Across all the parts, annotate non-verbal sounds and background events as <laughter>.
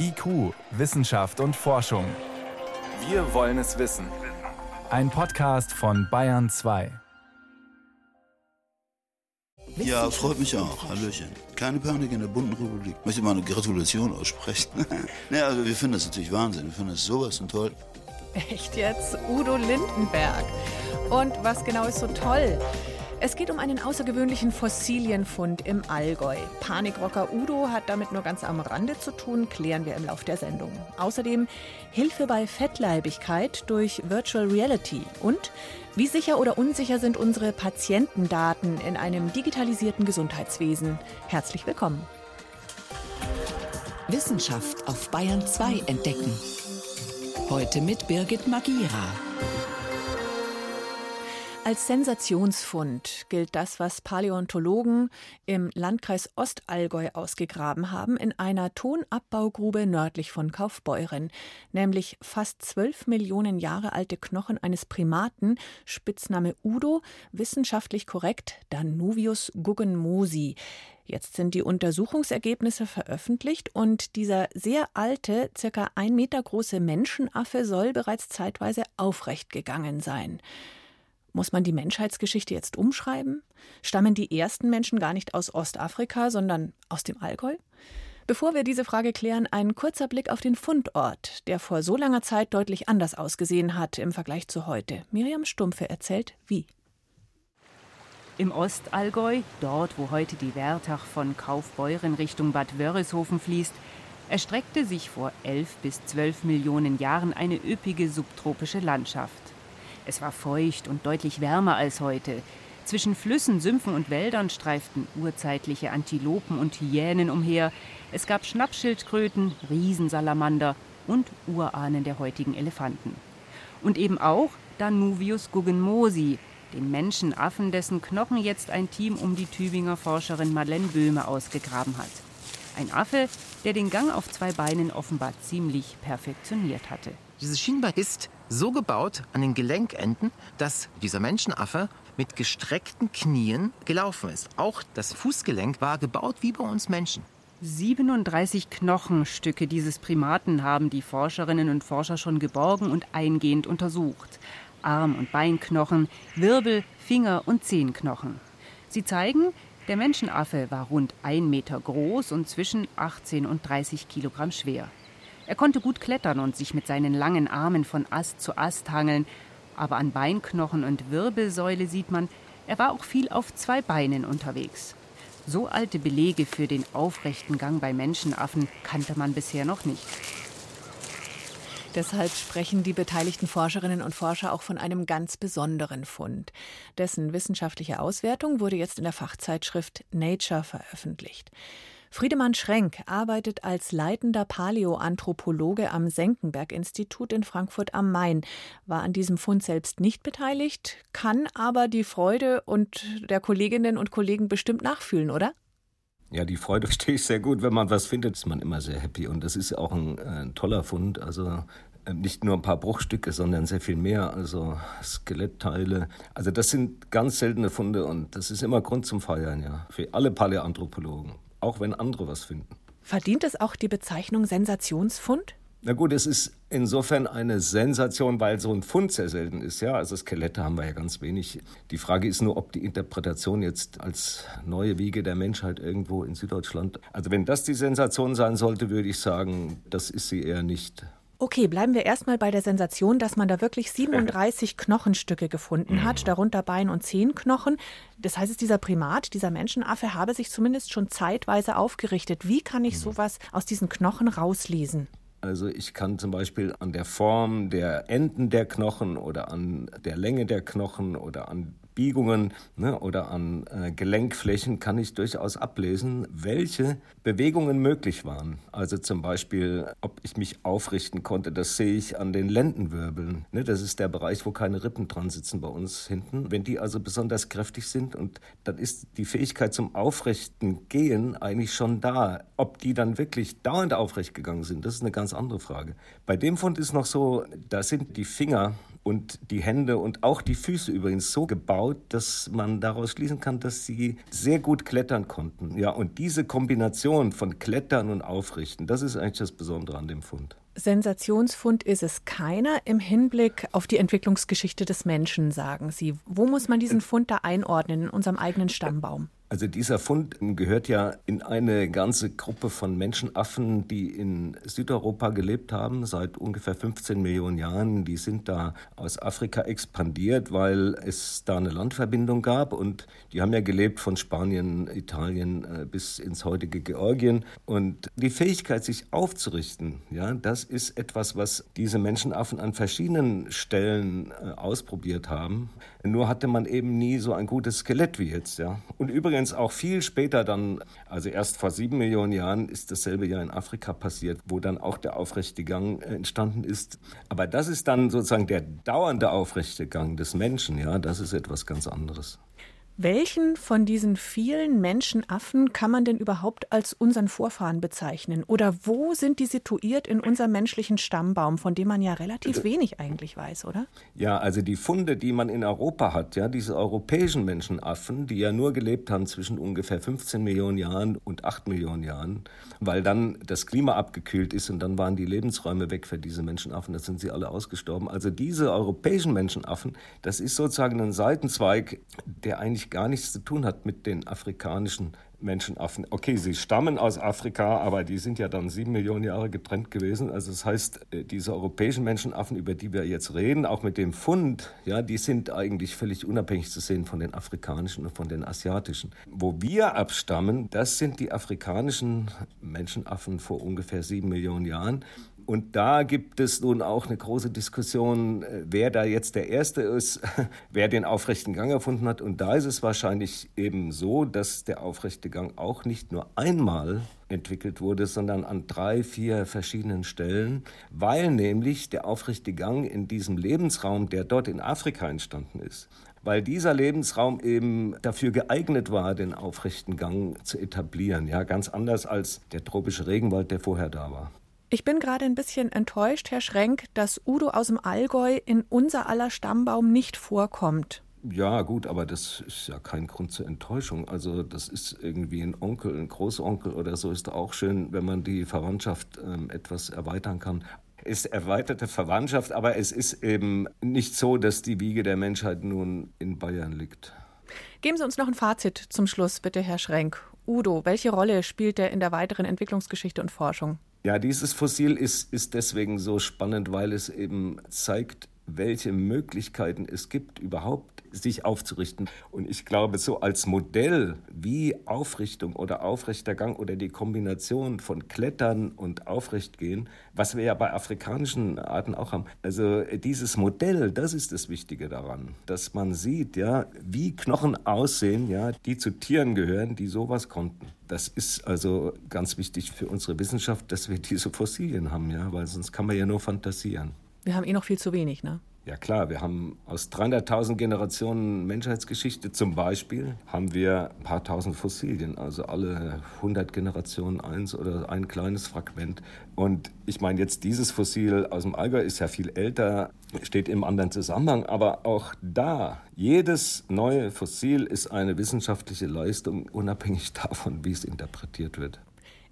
IQ, Wissenschaft und Forschung. Wir wollen es wissen. Ein Podcast von Bayern 2. Ja, freut mich auch. Hallöchen. Keine Panik in der bunten Republik. Möchte mal eine Gratulation aussprechen. <laughs> naja, also wir finden das natürlich Wahnsinn. Wir finden das sowas von toll. Echt jetzt? Udo Lindenberg. Und was genau ist so toll? Es geht um einen außergewöhnlichen Fossilienfund im Allgäu. Panikrocker Udo hat damit nur ganz am Rande zu tun, klären wir im Lauf der Sendung. Außerdem Hilfe bei Fettleibigkeit durch Virtual Reality und wie sicher oder unsicher sind unsere Patientendaten in einem digitalisierten Gesundheitswesen? Herzlich willkommen. Wissenschaft auf Bayern 2 entdecken. Heute mit Birgit Magira. Als Sensationsfund gilt das, was Paläontologen im Landkreis Ostallgäu ausgegraben haben, in einer Tonabbaugrube nördlich von Kaufbeuren, nämlich fast zwölf Millionen Jahre alte Knochen eines Primaten, Spitzname Udo, wissenschaftlich korrekt Danuvius guggenmosi. Jetzt sind die Untersuchungsergebnisse veröffentlicht und dieser sehr alte, circa ein Meter große Menschenaffe soll bereits zeitweise aufrecht gegangen sein. Muss man die Menschheitsgeschichte jetzt umschreiben? Stammen die ersten Menschen gar nicht aus Ostafrika, sondern aus dem Allgäu? Bevor wir diese Frage klären, ein kurzer Blick auf den Fundort, der vor so langer Zeit deutlich anders ausgesehen hat im Vergleich zu heute. Miriam Stumpfe erzählt, wie. Im Ostallgäu, dort wo heute die Wertach von Kaufbeuren Richtung Bad Wörishofen fließt, erstreckte sich vor elf bis zwölf Millionen Jahren eine üppige subtropische Landschaft. Es war feucht und deutlich wärmer als heute. Zwischen Flüssen, Sümpfen und Wäldern streiften urzeitliche Antilopen und Hyänen umher. Es gab Schnappschildkröten, Riesensalamander und Urahnen der heutigen Elefanten. Und eben auch Danuvius guggenmosi, den Menschenaffen, dessen Knochen jetzt ein Team um die Tübinger Forscherin Madeleine Böhme ausgegraben hat. Ein Affe, der den Gang auf zwei Beinen offenbar ziemlich perfektioniert hatte. Dieses Schienbein ist so gebaut an den Gelenkenden, dass dieser Menschenaffe mit gestreckten Knien gelaufen ist. Auch das Fußgelenk war gebaut wie bei uns Menschen. 37 Knochenstücke dieses Primaten haben die Forscherinnen und Forscher schon geborgen und eingehend untersucht. Arm- und Beinknochen, Wirbel, Finger- und Zehenknochen. Sie zeigen, der Menschenaffe war rund ein Meter groß und zwischen 18 und 30 Kilogramm schwer. Er konnte gut klettern und sich mit seinen langen Armen von Ast zu Ast hangeln, aber an Beinknochen und Wirbelsäule sieht man, er war auch viel auf zwei Beinen unterwegs. So alte Belege für den aufrechten Gang bei Menschenaffen kannte man bisher noch nicht. Deshalb sprechen die beteiligten Forscherinnen und Forscher auch von einem ganz besonderen Fund. Dessen wissenschaftliche Auswertung wurde jetzt in der Fachzeitschrift Nature veröffentlicht. Friedemann Schrenk arbeitet als leitender Paläoanthropologe am Senckenberg-Institut in Frankfurt am Main, war an diesem Fund selbst nicht beteiligt, kann aber die Freude und der Kolleginnen und Kollegen bestimmt nachfühlen, oder? Ja, die Freude <laughs> verstehe ich sehr gut. Wenn man was findet, ist man immer sehr happy. Und das ist auch ein, ein toller Fund. Also äh, nicht nur ein paar Bruchstücke, sondern sehr viel mehr, also Skelettteile. Also das sind ganz seltene Funde und das ist immer Grund zum Feiern, ja, für alle Paläanthropologen auch wenn andere was finden. Verdient es auch die Bezeichnung Sensationsfund? Na gut, es ist insofern eine Sensation, weil so ein Fund sehr selten ist. Ja, also Skelette haben wir ja ganz wenig. Die Frage ist nur, ob die Interpretation jetzt als neue Wege der Menschheit irgendwo in Süddeutschland. Also wenn das die Sensation sein sollte, würde ich sagen, das ist sie eher nicht. Okay, bleiben wir erstmal bei der Sensation, dass man da wirklich 37 <laughs> Knochenstücke gefunden hat, mhm. darunter Bein- und Zehenknochen. Das heißt, dieser Primat, dieser Menschenaffe habe sich zumindest schon zeitweise aufgerichtet. Wie kann ich mhm. sowas aus diesen Knochen rauslesen? Also ich kann zum Beispiel an der Form der Enden der Knochen oder an der Länge der Knochen oder an Biegungen ne, oder an äh, Gelenkflächen kann ich durchaus ablesen, welche Bewegungen möglich waren. Also zum Beispiel, ob ich mich aufrichten konnte, das sehe ich an den Lendenwirbeln. Ne, das ist der Bereich, wo keine Rippen dran sitzen bei uns hinten. Wenn die also besonders kräftig sind und dann ist die Fähigkeit zum aufrechten Gehen eigentlich schon da. Ob die dann wirklich dauernd aufrecht gegangen sind, das ist eine ganz andere Frage. Bei dem Fund ist noch so, da sind die Finger und die Hände und auch die Füße übrigens so gebaut, dass man daraus schließen kann, dass sie sehr gut klettern konnten. Ja, und diese Kombination von Klettern und Aufrichten, das ist eigentlich das Besondere an dem Fund. Sensationsfund ist es keiner im Hinblick auf die Entwicklungsgeschichte des Menschen, sagen Sie. Wo muss man diesen Fund da einordnen in unserem eigenen Stammbaum? Also dieser Fund gehört ja in eine ganze Gruppe von Menschenaffen, die in Südeuropa gelebt haben seit ungefähr 15 Millionen Jahren. Die sind da aus Afrika expandiert, weil es da eine Landverbindung gab und die haben ja gelebt von Spanien, Italien äh, bis ins heutige Georgien. Und die Fähigkeit, sich aufzurichten, ja, das ist etwas, was diese Menschenaffen an verschiedenen Stellen äh, ausprobiert haben. Nur hatte man eben nie so ein gutes Skelett wie jetzt, ja. Und übrigens übrigens auch viel später dann, also erst vor sieben Millionen Jahren ist dasselbe ja in Afrika passiert, wo dann auch der aufrechte Gang äh, entstanden ist. Aber das ist dann sozusagen der dauernde aufrechte Gang des Menschen, ja, das ist etwas ganz anderes. Welchen von diesen vielen Menschenaffen kann man denn überhaupt als unseren Vorfahren bezeichnen? Oder wo sind die situiert in unserem menschlichen Stammbaum, von dem man ja relativ wenig eigentlich weiß, oder? Ja, also die Funde, die man in Europa hat, ja, diese europäischen Menschenaffen, die ja nur gelebt haben zwischen ungefähr 15 Millionen Jahren und 8 Millionen Jahren, weil dann das Klima abgekühlt ist und dann waren die Lebensräume weg für diese Menschenaffen, da sind sie alle ausgestorben. Also diese europäischen Menschenaffen, das ist sozusagen ein Seitenzweig, der eigentlich gar nichts zu tun hat mit den afrikanischen Menschenaffen. Okay, sie stammen aus Afrika, aber die sind ja dann sieben Millionen Jahre getrennt gewesen. Also das heißt, äh, diese europäischen Menschenaffen, über die wir jetzt reden, auch mit dem Fund, ja, die sind eigentlich völlig unabhängig zu sehen von den afrikanischen und von den asiatischen. Wo wir abstammen, das sind die afrikanischen Menschenaffen vor ungefähr sieben Millionen Jahren. Und da gibt es nun auch eine große Diskussion, äh, wer da jetzt der Erste ist, <laughs> wer den aufrechten Gang erfunden hat. Und da ist es wahrscheinlich eben so, dass der aufrechte Gang auch nicht nur einmal entwickelt wurde, sondern an drei, vier verschiedenen Stellen, weil nämlich der aufrechte Gang in diesem Lebensraum, der dort in Afrika entstanden ist, weil dieser Lebensraum eben dafür geeignet war, den aufrechten Gang zu etablieren. Ja, ganz anders als der tropische Regenwald, der vorher da war. Ich bin gerade ein bisschen enttäuscht, Herr Schrenk, dass Udo aus dem Allgäu in unser aller Stammbaum nicht vorkommt. Ja, gut, aber das ist ja kein Grund zur Enttäuschung. Also, das ist irgendwie ein Onkel, ein Großonkel oder so. Ist auch schön, wenn man die Verwandtschaft ähm, etwas erweitern kann. Ist erweiterte Verwandtschaft, aber es ist eben nicht so, dass die Wiege der Menschheit nun in Bayern liegt. Geben Sie uns noch ein Fazit zum Schluss, bitte, Herr Schrenk. Udo, welche Rolle spielt er in der weiteren Entwicklungsgeschichte und Forschung? Ja, dieses Fossil ist, ist deswegen so spannend, weil es eben zeigt, welche Möglichkeiten es gibt, überhaupt sich aufzurichten. Und ich glaube, so als Modell, wie Aufrichtung oder aufrechter Gang oder die Kombination von Klettern und Aufrechtgehen, was wir ja bei afrikanischen Arten auch haben. Also dieses Modell, das ist das Wichtige daran, dass man sieht, ja, wie Knochen aussehen, ja, die zu Tieren gehören, die sowas konnten. Das ist also ganz wichtig für unsere Wissenschaft, dass wir diese Fossilien haben, ja, weil sonst kann man ja nur fantasieren. Wir haben eh noch viel zu wenig, ne? Ja klar, wir haben aus 300.000 Generationen Menschheitsgeschichte zum Beispiel, haben wir ein paar tausend Fossilien, also alle 100 Generationen eins oder ein kleines Fragment. Und ich meine jetzt dieses Fossil aus dem Allgäu ist ja viel älter, steht im anderen Zusammenhang, aber auch da, jedes neue Fossil ist eine wissenschaftliche Leistung, unabhängig <laughs> davon, wie es interpretiert wird.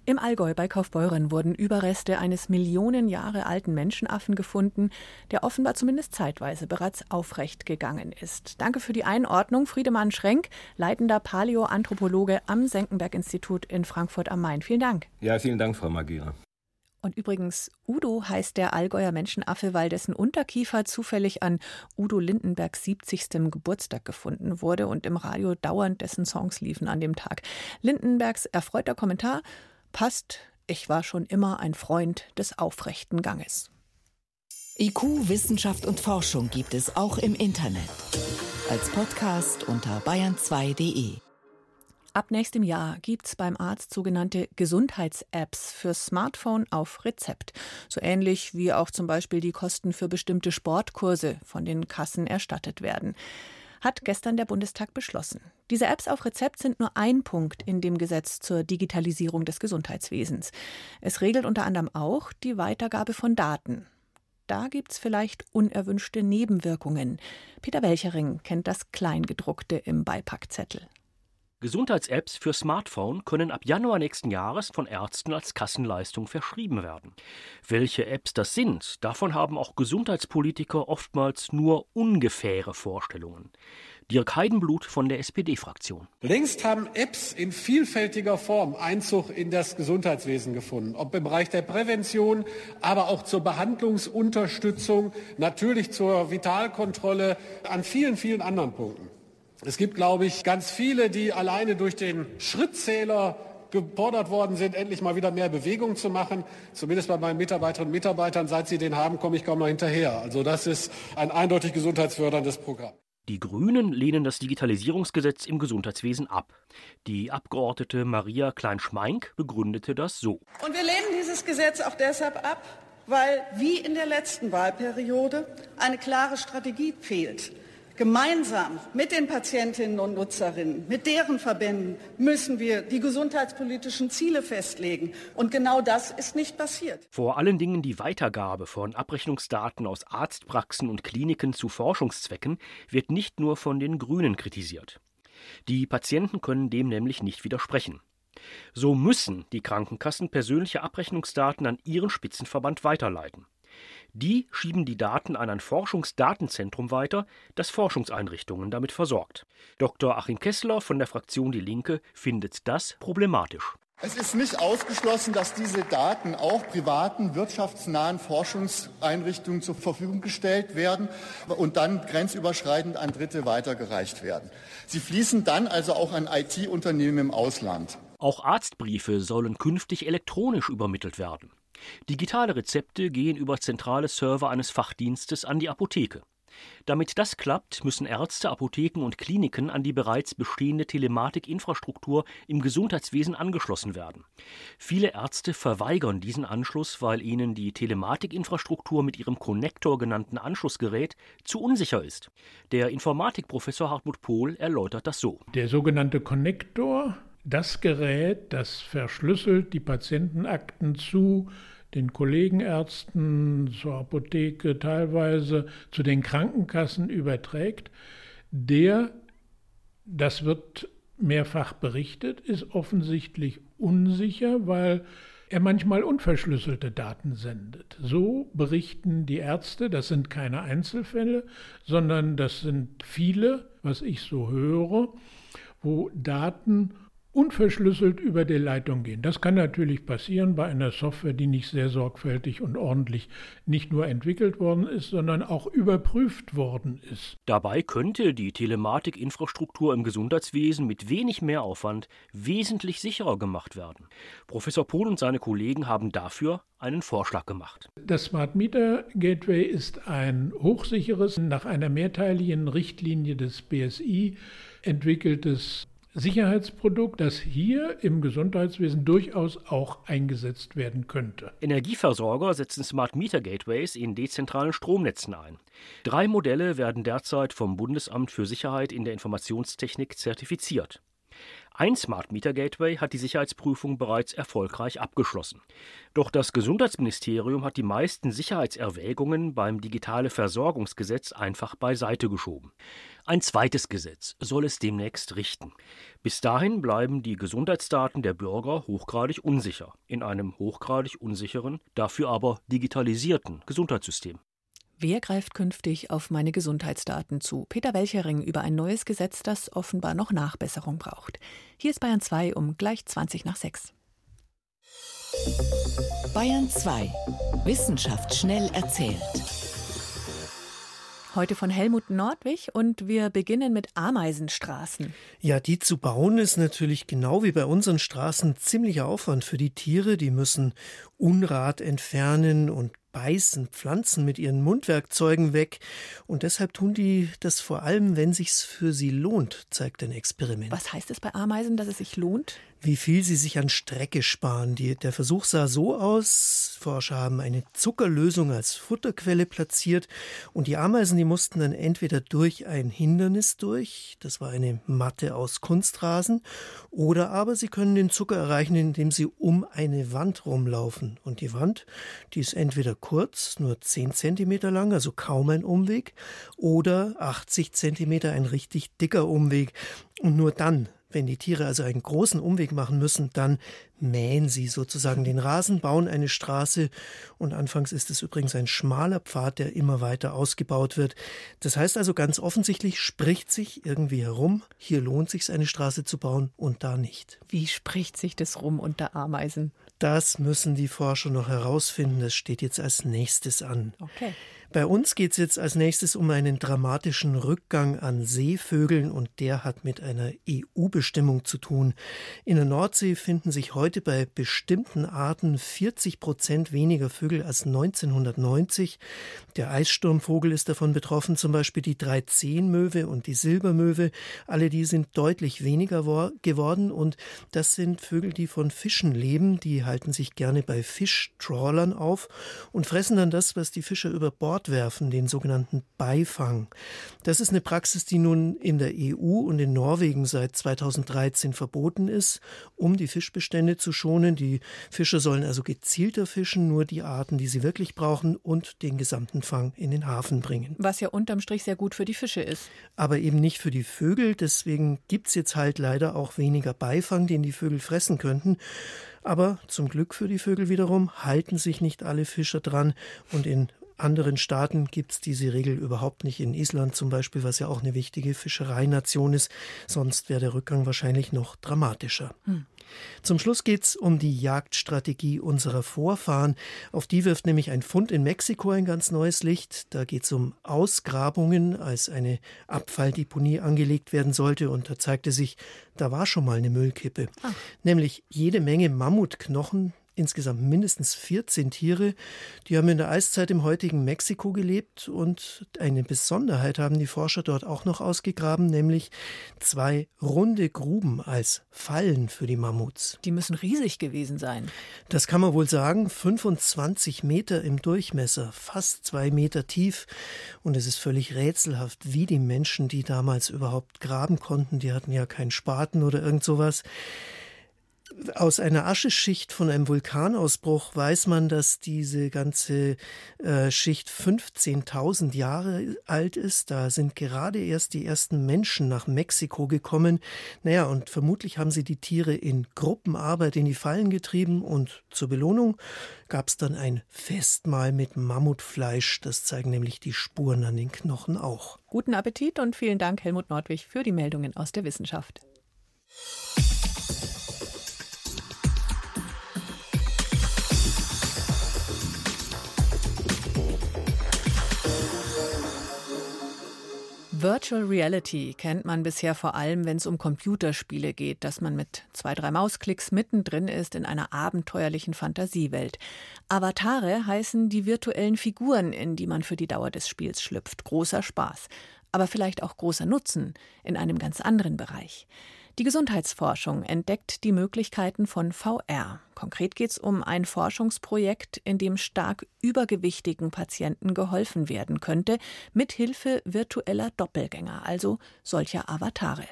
Im Allgäu bei Kaufbeuren wurden Überreste eines Millionen Jahre alten Menschenaffen gefunden, der offenbar zumindest zeitweise bereits aufrecht gegangen ist. Danke für die Einordnung, Friedemann Schrenk, leitender Paläoanthropologe am Senckenberg-Institut in Frankfurt am Main. Vielen Dank. Ja, vielen Dank, Frau Magira. Und übrigens, Udo heißt der Allgäuer Menschenaffe, weil dessen Unterkiefer zufällig an Udo Lindenbergs 70. Geburtstag gefunden wurde und im Radio dauernd dessen Songs liefen an dem Tag. Lindenbergs erfreuter Kommentar passt, ich war schon immer ein Freund des aufrechten Ganges. IQ, Wissenschaft und Forschung gibt es auch im Internet. Als Podcast unter bayern2.de. Ab nächstem Jahr gibt es beim Arzt sogenannte Gesundheits-Apps für Smartphone auf Rezept. So ähnlich wie auch zum Beispiel die Kosten für bestimmte Sportkurse von den Kassen erstattet werden hat gestern der Bundestag beschlossen. Diese Apps auf Rezept sind nur ein Punkt in dem Gesetz zur Digitalisierung des Gesundheitswesens. Es regelt unter anderem auch die Weitergabe von Daten. da gibt's vielleicht unerwünschte Nebenwirkungen. Peter Welchering kennt das Kleingedruckte im Beipackzettel. Gesundheits-Apps für Smartphone können ab Januar nächsten Jahres von Ärzten als Kassenleistung verschrieben werden. Welche Apps das sind, davon haben auch Gesundheitspolitiker oftmals nur ungefähre Vorstellungen. Dirk Heidenblut von der SPD-Fraktion. Längst haben Apps in vielfältiger Form Einzug in das Gesundheitswesen gefunden, ob im Bereich der Prävention, aber auch zur Behandlungsunterstützung, natürlich zur Vitalkontrolle, an vielen, vielen anderen Punkten. Es gibt, glaube ich, ganz viele, die alleine durch den Schrittzähler gefordert worden sind, endlich mal wieder mehr Bewegung zu machen. Zumindest bei meinen Mitarbeiterinnen und Mitarbeitern, seit sie den haben, komme ich kaum noch hinterher. Also das ist ein eindeutig gesundheitsförderndes Programm. Die Grünen lehnen das Digitalisierungsgesetz im Gesundheitswesen ab. Die Abgeordnete Maria Klein-Schmeink begründete das so. Und wir lehnen dieses Gesetz auch deshalb ab, weil wie in der letzten Wahlperiode eine klare Strategie fehlt. Gemeinsam mit den Patientinnen und Nutzerinnen, mit deren Verbänden müssen wir die gesundheitspolitischen Ziele festlegen. Und genau das ist nicht passiert. Vor allen Dingen die Weitergabe von Abrechnungsdaten aus Arztpraxen und Kliniken zu Forschungszwecken wird nicht nur von den Grünen kritisiert. Die Patienten können dem nämlich nicht widersprechen. So müssen die Krankenkassen persönliche Abrechnungsdaten an ihren Spitzenverband weiterleiten. Die schieben die Daten an ein Forschungsdatenzentrum weiter, das Forschungseinrichtungen damit versorgt. Dr. Achim Kessler von der Fraktion Die Linke findet das problematisch. Es ist nicht ausgeschlossen, dass diese Daten auch privaten, wirtschaftsnahen Forschungseinrichtungen zur Verfügung gestellt werden und dann grenzüberschreitend an Dritte weitergereicht werden. Sie fließen dann also auch an IT-Unternehmen im Ausland. Auch Arztbriefe sollen künftig elektronisch übermittelt werden. Digitale Rezepte gehen über zentrale Server eines Fachdienstes an die Apotheke. Damit das klappt, müssen Ärzte, Apotheken und Kliniken an die bereits bestehende Telematikinfrastruktur im Gesundheitswesen angeschlossen werden. Viele Ärzte verweigern diesen Anschluss, weil ihnen die Telematikinfrastruktur mit ihrem Connector genannten Anschlussgerät zu unsicher ist. Der Informatikprofessor Hartmut Pohl erläutert das so. Der sogenannte Connector das Gerät, das verschlüsselt die Patientenakten zu den Kollegenärzten, zur Apotheke, teilweise zu den Krankenkassen überträgt, der, das wird mehrfach berichtet, ist offensichtlich unsicher, weil er manchmal unverschlüsselte Daten sendet. So berichten die Ärzte, das sind keine Einzelfälle, sondern das sind viele, was ich so höre, wo Daten unverschlüsselt über die Leitung gehen. Das kann natürlich passieren bei einer Software, die nicht sehr sorgfältig und ordentlich nicht nur entwickelt worden ist, sondern auch überprüft worden ist. Dabei könnte die Telematikinfrastruktur im Gesundheitswesen mit wenig Mehraufwand wesentlich sicherer gemacht werden. Professor Pohl und seine Kollegen haben dafür einen Vorschlag gemacht. Das Smart Meter Gateway ist ein hochsicheres, nach einer mehrteiligen Richtlinie des BSI entwickeltes Sicherheitsprodukt, das hier im Gesundheitswesen durchaus auch eingesetzt werden könnte. Energieversorger setzen Smart Meter Gateways in dezentralen Stromnetzen ein. Drei Modelle werden derzeit vom Bundesamt für Sicherheit in der Informationstechnik zertifiziert. Ein Smart Meter Gateway hat die Sicherheitsprüfung bereits erfolgreich abgeschlossen. Doch das Gesundheitsministerium hat die meisten Sicherheitserwägungen beim Digitale Versorgungsgesetz einfach beiseite geschoben. Ein zweites Gesetz soll es demnächst richten. Bis dahin bleiben die Gesundheitsdaten der Bürger hochgradig unsicher in einem hochgradig unsicheren, dafür aber digitalisierten Gesundheitssystem. Wer greift künftig auf meine Gesundheitsdaten zu? Peter Welchering über ein neues Gesetz, das offenbar noch Nachbesserung braucht. Hier ist Bayern 2 um gleich 20 nach 6. Bayern 2. Wissenschaft schnell erzählt. Heute von Helmut Nordwig und wir beginnen mit Ameisenstraßen. Ja, die zu bauen ist natürlich genau wie bei unseren Straßen ziemlicher Aufwand für die Tiere. Die müssen Unrat entfernen und beißen Pflanzen mit ihren Mundwerkzeugen weg. Und deshalb tun die das vor allem, wenn sich's für sie lohnt, zeigt ein Experiment. Was heißt es bei Ameisen, dass es sich lohnt? Wie viel sie sich an Strecke sparen. Die, der Versuch sah so aus, Forscher haben eine Zuckerlösung als Futterquelle platziert und die Ameisen, die mussten dann entweder durch ein Hindernis durch, das war eine Matte aus Kunstrasen, oder aber sie können den Zucker erreichen, indem sie um eine Wand rumlaufen. Und die Wand, die ist entweder kurz, nur 10 Zentimeter lang, also kaum ein Umweg, oder 80 Zentimeter, ein richtig dicker Umweg. Und nur dann wenn die Tiere also einen großen Umweg machen müssen, dann mähen sie sozusagen den Rasen, bauen eine Straße und anfangs ist es übrigens ein schmaler Pfad, der immer weiter ausgebaut wird. Das heißt also ganz offensichtlich spricht sich irgendwie herum, hier lohnt sich eine Straße zu bauen und da nicht. Wie spricht sich das rum unter Ameisen? Das müssen die Forscher noch herausfinden, das steht jetzt als nächstes an. Okay. Bei uns geht es jetzt als nächstes um einen dramatischen Rückgang an Seevögeln und der hat mit einer EU-Bestimmung zu tun. In der Nordsee finden sich heute bei bestimmten Arten 40 Prozent weniger Vögel als 1990. Der Eissturmvogel ist davon betroffen, zum Beispiel die Dreizehnmöwe und die Silbermöwe. Alle die sind deutlich weniger geworden und das sind Vögel, die von Fischen leben. Die halten sich gerne bei Fischtrawlern auf und fressen dann das, was die Fischer über Bord werfen, den sogenannten Beifang. Das ist eine Praxis, die nun in der EU und in Norwegen seit 2013 verboten ist, um die Fischbestände zu schonen. Die Fischer sollen also gezielter fischen, nur die Arten, die sie wirklich brauchen und den gesamten Fang in den Hafen bringen. Was ja unterm Strich sehr gut für die Fische ist. Aber eben nicht für die Vögel. Deswegen gibt es jetzt halt leider auch weniger Beifang, den die Vögel fressen könnten. Aber zum Glück für die Vögel wiederum halten sich nicht alle Fischer dran und in anderen Staaten gibt es diese Regel überhaupt nicht. In Island zum Beispiel, was ja auch eine wichtige Fischereination ist. Sonst wäre der Rückgang wahrscheinlich noch dramatischer. Hm. Zum Schluss geht es um die Jagdstrategie unserer Vorfahren. Auf die wirft nämlich ein Fund in Mexiko ein ganz neues Licht. Da geht es um Ausgrabungen, als eine Abfalldeponie angelegt werden sollte. Und da zeigte sich, da war schon mal eine Müllkippe. Ah. Nämlich jede Menge Mammutknochen, insgesamt mindestens 14 Tiere. Die haben in der Eiszeit im heutigen Mexiko gelebt und eine Besonderheit haben die Forscher dort auch noch ausgegraben, nämlich zwei runde Gruben als Fallen für die Mammuts. Die müssen riesig gewesen sein. Das kann man wohl sagen. 25 Meter im Durchmesser, fast zwei Meter tief. Und es ist völlig rätselhaft, wie die Menschen, die damals überhaupt graben konnten, die hatten ja keinen Spaten oder irgend sowas, aus einer Ascheschicht von einem Vulkanausbruch weiß man, dass diese ganze äh, Schicht 15.000 Jahre alt ist. Da sind gerade erst die ersten Menschen nach Mexiko gekommen. Naja, und vermutlich haben sie die Tiere in Gruppenarbeit in die Fallen getrieben und zur Belohnung gab es dann ein Festmahl mit Mammutfleisch. Das zeigen nämlich die Spuren an den Knochen auch. Guten Appetit und vielen Dank, Helmut Nordwig, für die Meldungen aus der Wissenschaft. Virtual Reality kennt man bisher vor allem, wenn es um Computerspiele geht, dass man mit zwei, drei Mausklicks mittendrin ist in einer abenteuerlichen Fantasiewelt. Avatare heißen die virtuellen Figuren, in die man für die Dauer des Spiels schlüpft. Großer Spaß, aber vielleicht auch großer Nutzen in einem ganz anderen Bereich. Die Gesundheitsforschung entdeckt die Möglichkeiten von VR. Konkret geht es um ein Forschungsprojekt, in dem stark übergewichtigen Patienten geholfen werden könnte, mit Hilfe virtueller Doppelgänger, also solcher Avatare.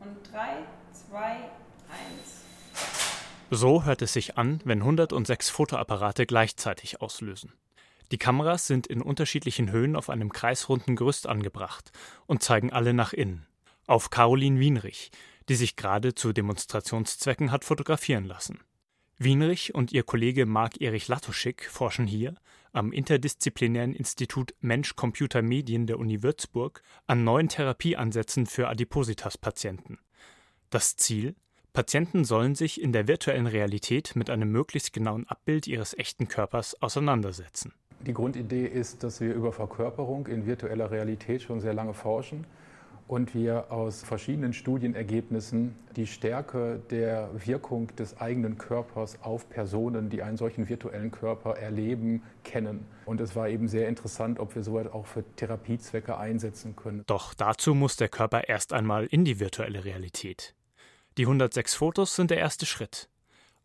Und drei, zwei, eins. So hört es sich an, wenn 106 Fotoapparate gleichzeitig auslösen. Die Kameras sind in unterschiedlichen Höhen auf einem kreisrunden Gerüst angebracht und zeigen alle nach innen auf Caroline Wienrich, die sich gerade zu Demonstrationszwecken hat fotografieren lassen. Wienrich und ihr Kollege Marc-Erich Latoschik forschen hier am Interdisziplinären Institut Mensch-Computer-Medien der Uni Würzburg an neuen Therapieansätzen für Adipositas-Patienten. Das Ziel? Patienten sollen sich in der virtuellen Realität mit einem möglichst genauen Abbild ihres echten Körpers auseinandersetzen. Die Grundidee ist, dass wir über Verkörperung in virtueller Realität schon sehr lange forschen und wir aus verschiedenen Studienergebnissen die Stärke der Wirkung des eigenen Körpers auf Personen, die einen solchen virtuellen Körper erleben, kennen. Und es war eben sehr interessant, ob wir sowas auch für Therapiezwecke einsetzen können. Doch dazu muss der Körper erst einmal in die virtuelle Realität. Die 106 Fotos sind der erste Schritt.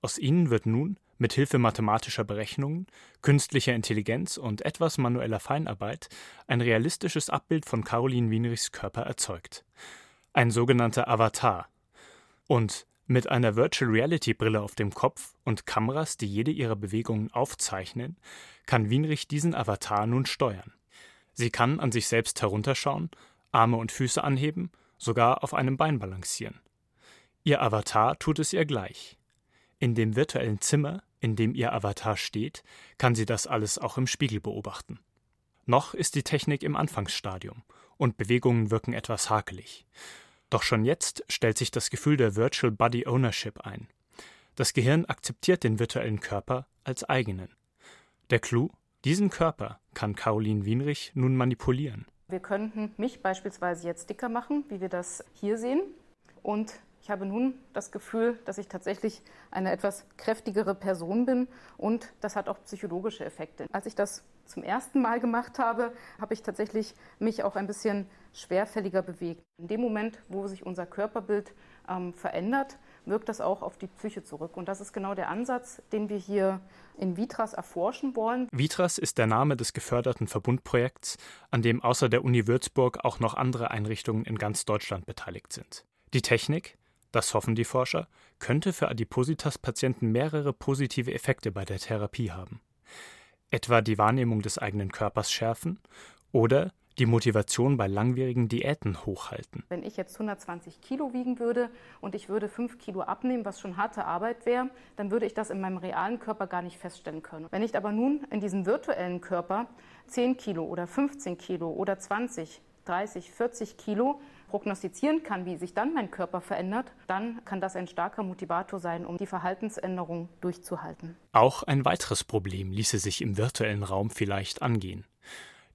Aus ihnen wird nun mit Hilfe mathematischer Berechnungen, künstlicher Intelligenz und etwas manueller Feinarbeit ein realistisches Abbild von Caroline Wienrichs Körper erzeugt. Ein sogenannter Avatar. Und mit einer Virtual Reality Brille auf dem Kopf und Kameras, die jede ihrer Bewegungen aufzeichnen, kann Wienrich diesen Avatar nun steuern. Sie kann an sich selbst herunterschauen, Arme und Füße anheben, sogar auf einem Bein balancieren. Ihr Avatar tut es ihr gleich. In dem virtuellen Zimmer, in dem ihr Avatar steht, kann sie das alles auch im Spiegel beobachten. Noch ist die Technik im Anfangsstadium und Bewegungen wirken etwas hakelig. Doch schon jetzt stellt sich das Gefühl der Virtual Body Ownership ein. Das Gehirn akzeptiert den virtuellen Körper als eigenen. Der Clou, diesen Körper kann Caroline Wienrich nun manipulieren. Wir könnten mich beispielsweise jetzt dicker machen, wie wir das hier sehen. Und ich habe nun das Gefühl, dass ich tatsächlich eine etwas kräftigere Person bin und das hat auch psychologische Effekte. Als ich das zum ersten Mal gemacht habe, habe ich tatsächlich mich auch ein bisschen schwerfälliger bewegt. In dem Moment, wo sich unser Körperbild ähm, verändert, wirkt das auch auf die Psyche zurück. Und das ist genau der Ansatz, den wir hier in Vitras erforschen wollen. Vitras ist der Name des geförderten Verbundprojekts, an dem außer der Uni Würzburg auch noch andere Einrichtungen in ganz Deutschland beteiligt sind. Die Technik, das hoffen die Forscher, könnte für Adipositas-Patienten mehrere positive Effekte bei der Therapie haben. Etwa die Wahrnehmung des eigenen Körpers schärfen oder die Motivation bei langwierigen Diäten hochhalten. Wenn ich jetzt 120 Kilo wiegen würde und ich würde 5 Kilo abnehmen, was schon harte Arbeit wäre, dann würde ich das in meinem realen Körper gar nicht feststellen können. Wenn ich aber nun in diesem virtuellen Körper 10 Kilo oder 15 Kilo oder 20, 30, 40 Kilo prognostizieren kann, wie sich dann mein Körper verändert, dann kann das ein starker Motivator sein, um die Verhaltensänderung durchzuhalten. Auch ein weiteres Problem ließe sich im virtuellen Raum vielleicht angehen.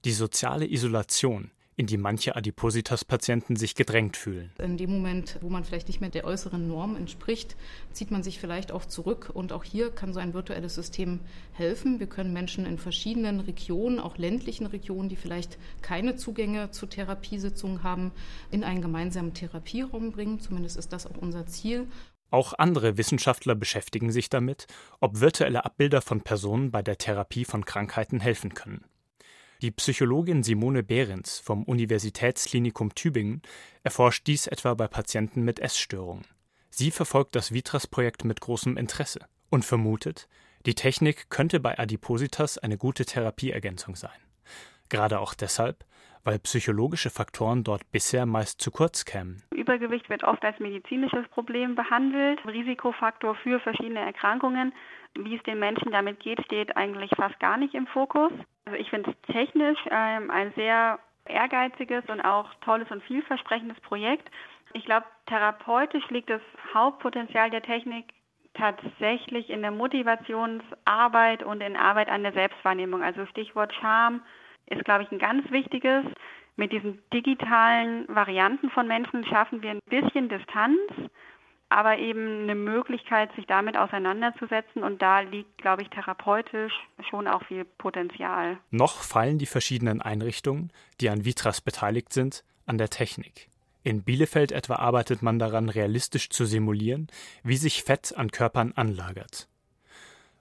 Die soziale Isolation, in die manche Adipositas-Patienten sich gedrängt fühlen. In dem Moment, wo man vielleicht nicht mehr der äußeren Norm entspricht, zieht man sich vielleicht auch zurück. Und auch hier kann so ein virtuelles System helfen. Wir können Menschen in verschiedenen Regionen, auch ländlichen Regionen, die vielleicht keine Zugänge zu Therapiesitzungen haben, in einen gemeinsamen Therapieraum bringen. Zumindest ist das auch unser Ziel. Auch andere Wissenschaftler beschäftigen sich damit, ob virtuelle Abbilder von Personen bei der Therapie von Krankheiten helfen können. Die Psychologin Simone Behrens vom Universitätsklinikum Tübingen erforscht dies etwa bei Patienten mit Essstörungen. Sie verfolgt das Vitras-Projekt mit großem Interesse und vermutet, die Technik könnte bei Adipositas eine gute Therapieergänzung sein. Gerade auch deshalb, weil psychologische Faktoren dort bisher meist zu kurz kämen. Übergewicht wird oft als medizinisches Problem behandelt, Risikofaktor für verschiedene Erkrankungen. Wie es den Menschen damit geht, steht eigentlich fast gar nicht im Fokus. Also ich finde es technisch ähm, ein sehr ehrgeiziges und auch tolles und vielversprechendes Projekt. Ich glaube, therapeutisch liegt das Hauptpotenzial der Technik tatsächlich in der Motivationsarbeit und in Arbeit an der Selbstwahrnehmung. Also Stichwort Scham ist, glaube ich, ein ganz wichtiges. Mit diesen digitalen Varianten von Menschen schaffen wir ein bisschen Distanz aber eben eine Möglichkeit, sich damit auseinanderzusetzen. Und da liegt, glaube ich, therapeutisch schon auch viel Potenzial. Noch fallen die verschiedenen Einrichtungen, die an Vitras beteiligt sind, an der Technik. In Bielefeld etwa arbeitet man daran, realistisch zu simulieren, wie sich Fett an Körpern anlagert.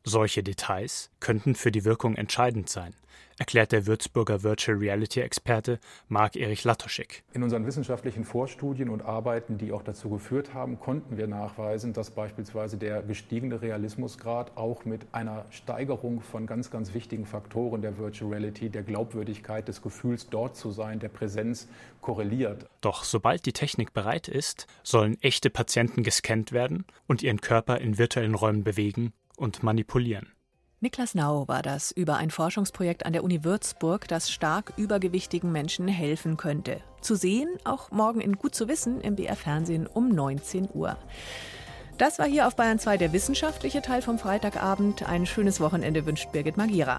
Solche Details könnten für die Wirkung entscheidend sein, erklärt der Würzburger Virtual Reality Experte Marc-Erich Latoschik. In unseren wissenschaftlichen Vorstudien und Arbeiten, die auch dazu geführt haben, konnten wir nachweisen, dass beispielsweise der gestiegene Realismusgrad auch mit einer Steigerung von ganz, ganz wichtigen Faktoren der Virtual Reality, der Glaubwürdigkeit des Gefühls, dort zu sein, der Präsenz korreliert. Doch sobald die Technik bereit ist, sollen echte Patienten gescannt werden und ihren Körper in virtuellen Räumen bewegen und manipulieren. Niklas Nau war das über ein Forschungsprojekt an der Uni Würzburg, das stark übergewichtigen Menschen helfen könnte. Zu sehen, auch morgen in Gut zu wissen im BR Fernsehen um 19 Uhr. Das war hier auf Bayern 2 der wissenschaftliche Teil vom Freitagabend. Ein schönes Wochenende wünscht Birgit Magira.